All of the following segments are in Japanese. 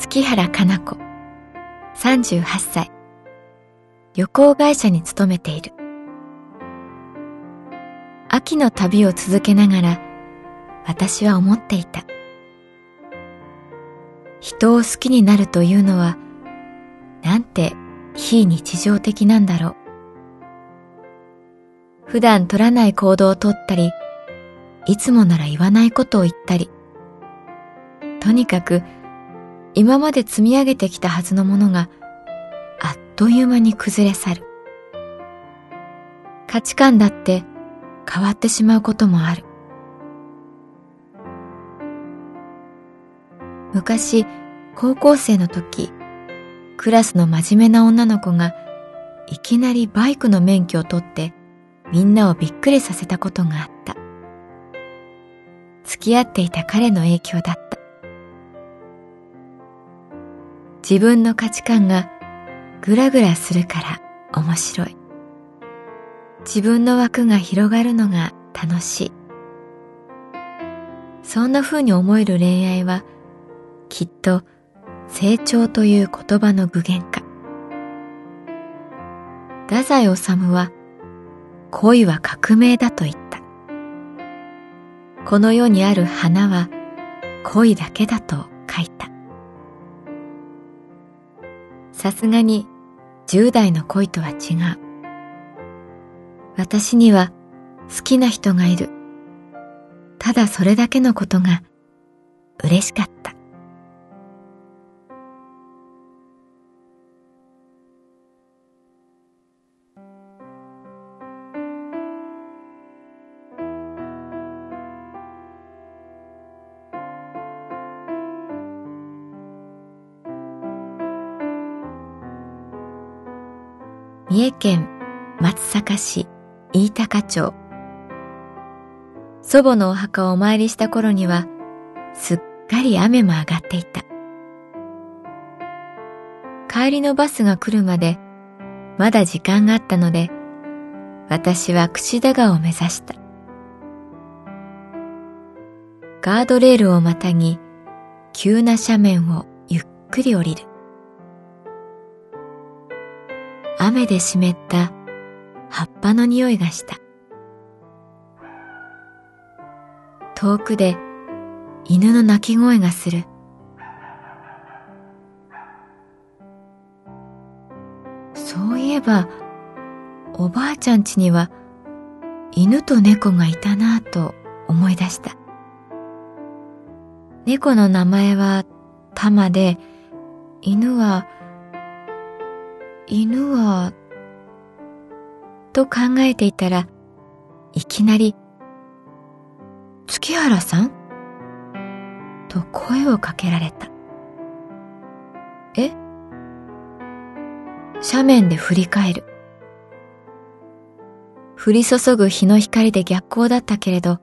月原かな子。38歳。旅行会社に勤めている。秋の旅を続けながら私は思っていた。人を好きになるというのはなんて非日常的なんだろう。普段取らない行動をとったりいつもなら言わないことを言ったり。とにかく今まで積み上げてきたはずのものがあっという間に崩れ去る。価値観だって変わってしまうこともある。昔、高校生の時、クラスの真面目な女の子がいきなりバイクの免許を取ってみんなをびっくりさせたことがあった。付き合っていた彼の影響だった。自分の価値観がぐらぐらするから面白い。自分の枠が広がるのが楽しい。そんな風に思える恋愛はきっと成長という言葉の具現化。太宰治は恋は革命だと言った。この世にある花は恋だけだとさすがに10代の恋とは違う。私には好きな人がいる。ただそれだけのことが嬉しかった。三重県松阪市飯高町。祖母のお墓をお参りした頃にはすっかり雨も上がっていた。帰りのバスが来るまでまだ時間があったので私は櫛田川を目指した。ガードレールをまたぎ急な斜面をゆっくり降りる。雨で湿った葉っぱの匂いがした。遠くで犬の鳴き声がする。そういえば、おばあちゃん家には犬と猫がいたなぁと思い出した。猫の名前はタマで、犬は犬は、と考えていたら、いきなり、月原さん？と声をかけられた。え？斜面で振り返る。降り注ぐ日の光で逆光だったけれど、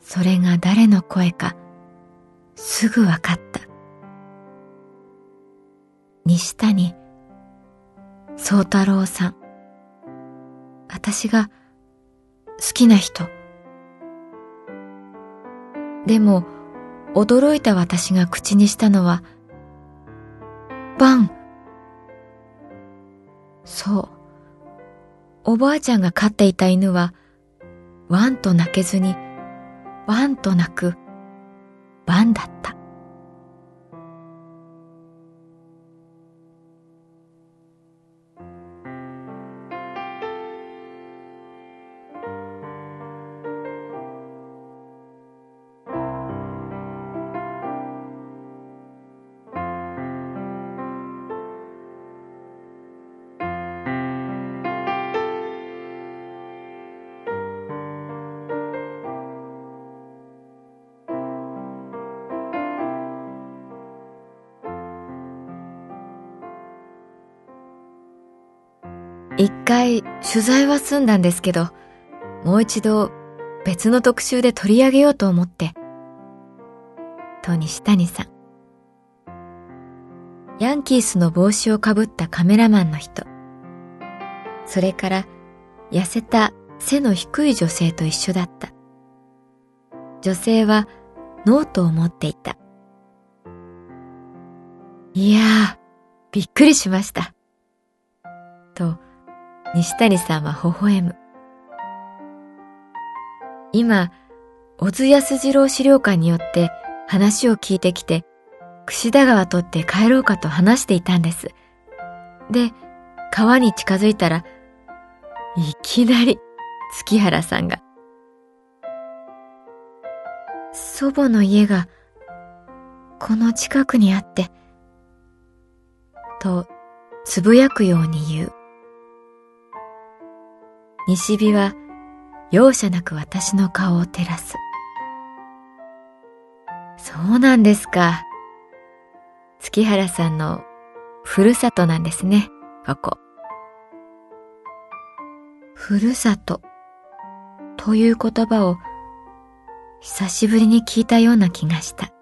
それが誰の声か、すぐわかった。西谷宗太郎さん。私が好きな人。でも、驚いた私が口にしたのは、バン。そう。おばあちゃんが飼っていた犬は、ワンと泣けずに、ワンと泣く、バンだった。一回取材は済んだんですけど、もう一度別の特集で取り上げようと思って。と西谷さん。ヤンキースの帽子をかぶったカメラマンの人。それから痩せた背の低い女性と一緒だった。女性はノートを持っていた。いやー、びっくりしました。と、西谷さんは微笑む。今、小津安二郎資料館によって話を聞いてきて、櫛田川取って帰ろうかと話していたんです。で、川に近づいたら、いきなり月原さんが、祖母の家がこの近くにあって、とつぶやくように言う。西日は容赦なく私の顔を照らす。そうなんですか。月原さんのふるさとなんですね、ここ。ふるさとという言葉を久しぶりに聞いたような気がした。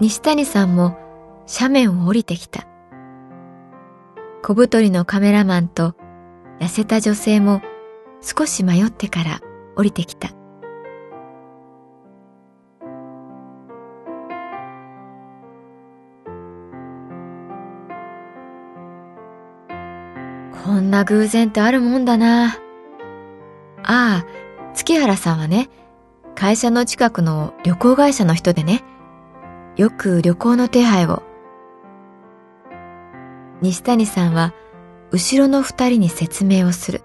西谷さんも斜面を降りてきた。小太りのカメラマンと痩せた女性も少し迷ってから降りてきた。こんな偶然ってあるもんだな。ああ、月原さんはね、会社の近くの旅行会社の人でね、よく旅行の手配を。西谷さんは後ろの二人に説明をする。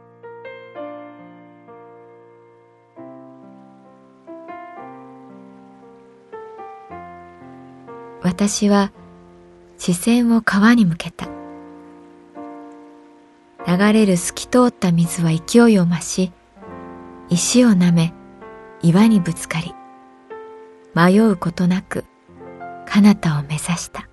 私は視線を川に向けた。流れる透き通った水は勢いを増し、石を舐め、岩にぶつかり、迷うことなく彼方を目指した。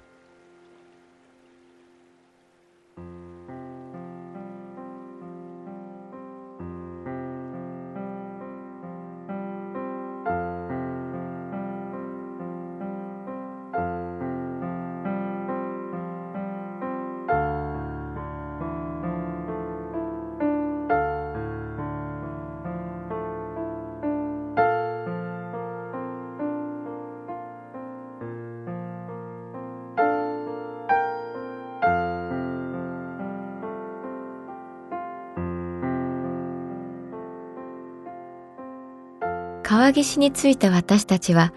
川岸に着いた私たちは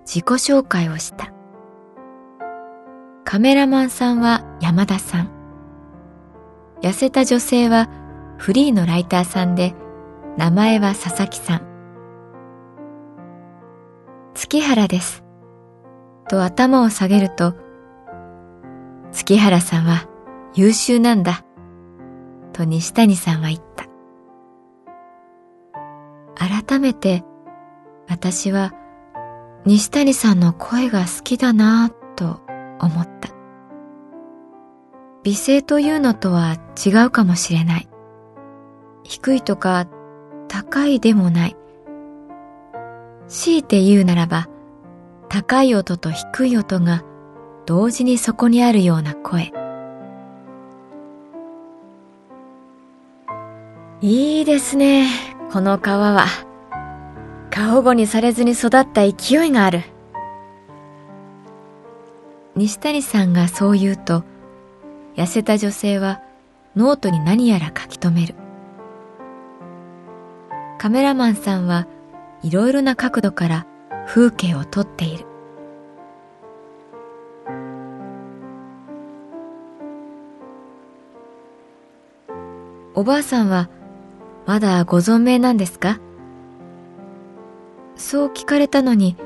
自己紹介をした。カメラマンさんは山田さん。痩せた女性はフリーのライターさんで、名前は佐々木さん。月原です。と頭を下げると、月原さんは優秀なんだ。と西谷さんは言った。改めて私は西谷さんの声が好きだなぁと思った。美声というのとは違うかもしれない。低いとか高いでもない。強いて言うならば、高い音と低い音が同時にそこにあるような声。いいですね、この川は。過保護にされずに育った勢いがある。西谷さんがそう言うと、痩せた女性はノートに何やら書き留める。カメラマンさんはいろいろな角度から風景を撮っている。おばあさんはまだご存命なんですか？そう聞かれたのに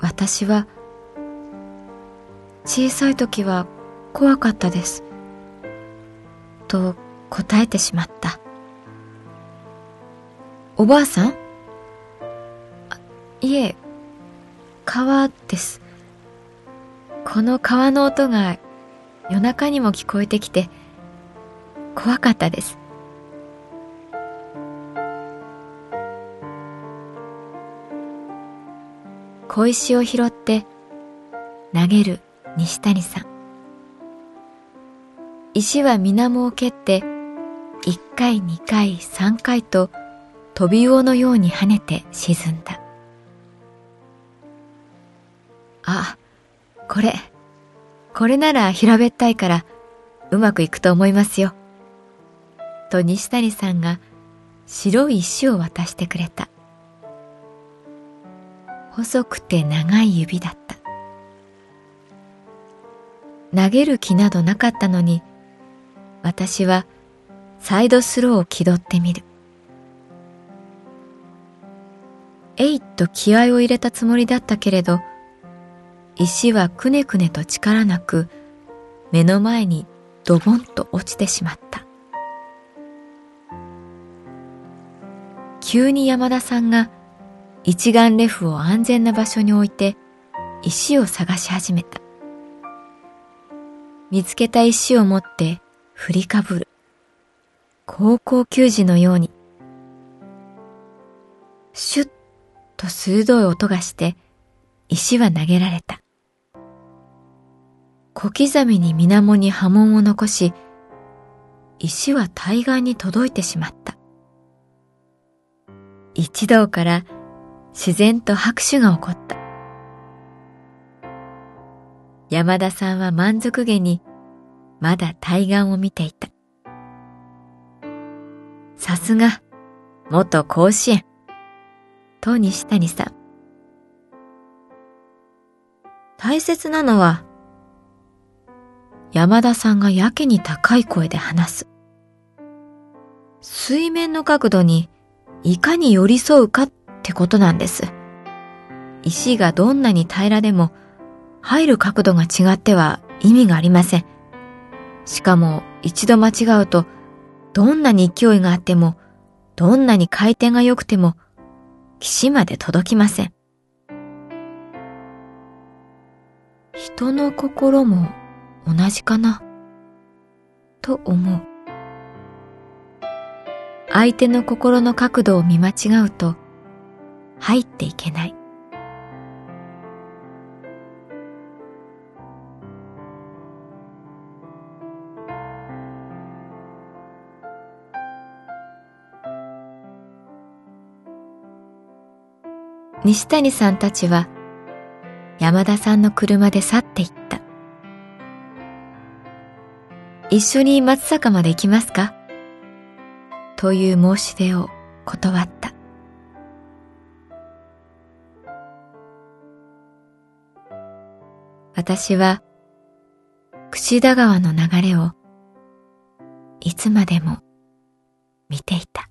私は小さい時は怖かったです。と答えてしまった。おばあさん？いえ、川です。この川の音が夜中にも聞こえてきて怖かったです。小石を拾って投げる西谷さん。石は水面を蹴って一回二回三回と飛び魚のように跳ねて沈んだ。あ、これ、これなら平べったいからうまくいくと思いますよ。と西谷さんが白い石を渡してくれた。細くて長い指だった。投げる気などなかったのに、私はサイドスローを気取ってみる。えいっと気合を入れたつもりだったけれど、石はくねくねと力なく、目の前にドボンと落ちてしまった。急に山田さんが一眼レフを安全な場所に置いて石を探し始めた。見つけた石を持って振りかぶる。高校球児のように。シュッと鋭い音がして石は投げられた。小刻みに水面に波紋を残し、石は対岸に届いてしまった。一同から自然と拍手が起こった。山田さんは満足げにまだ対岸を見ていた。さすが、元甲子園。と西谷さん。大切なのは、山田さんがやけに高い声で話す。水面の角度にいかに寄り添うかってことなんです。石がどんなに平らでも入る角度が違っては意味がありません。しかも一度間違うとどんなに勢いがあってもどんなに回転が良くても岸まで届きません。人の心も同じかな？と思う。相手の心の角度を見間違うと入っていけない。西谷さんたちは山田さんの車で去っていった。一緒に松坂まで行きますか？という申し出を断った私は櫛田川の流れをいつまでも見ていた。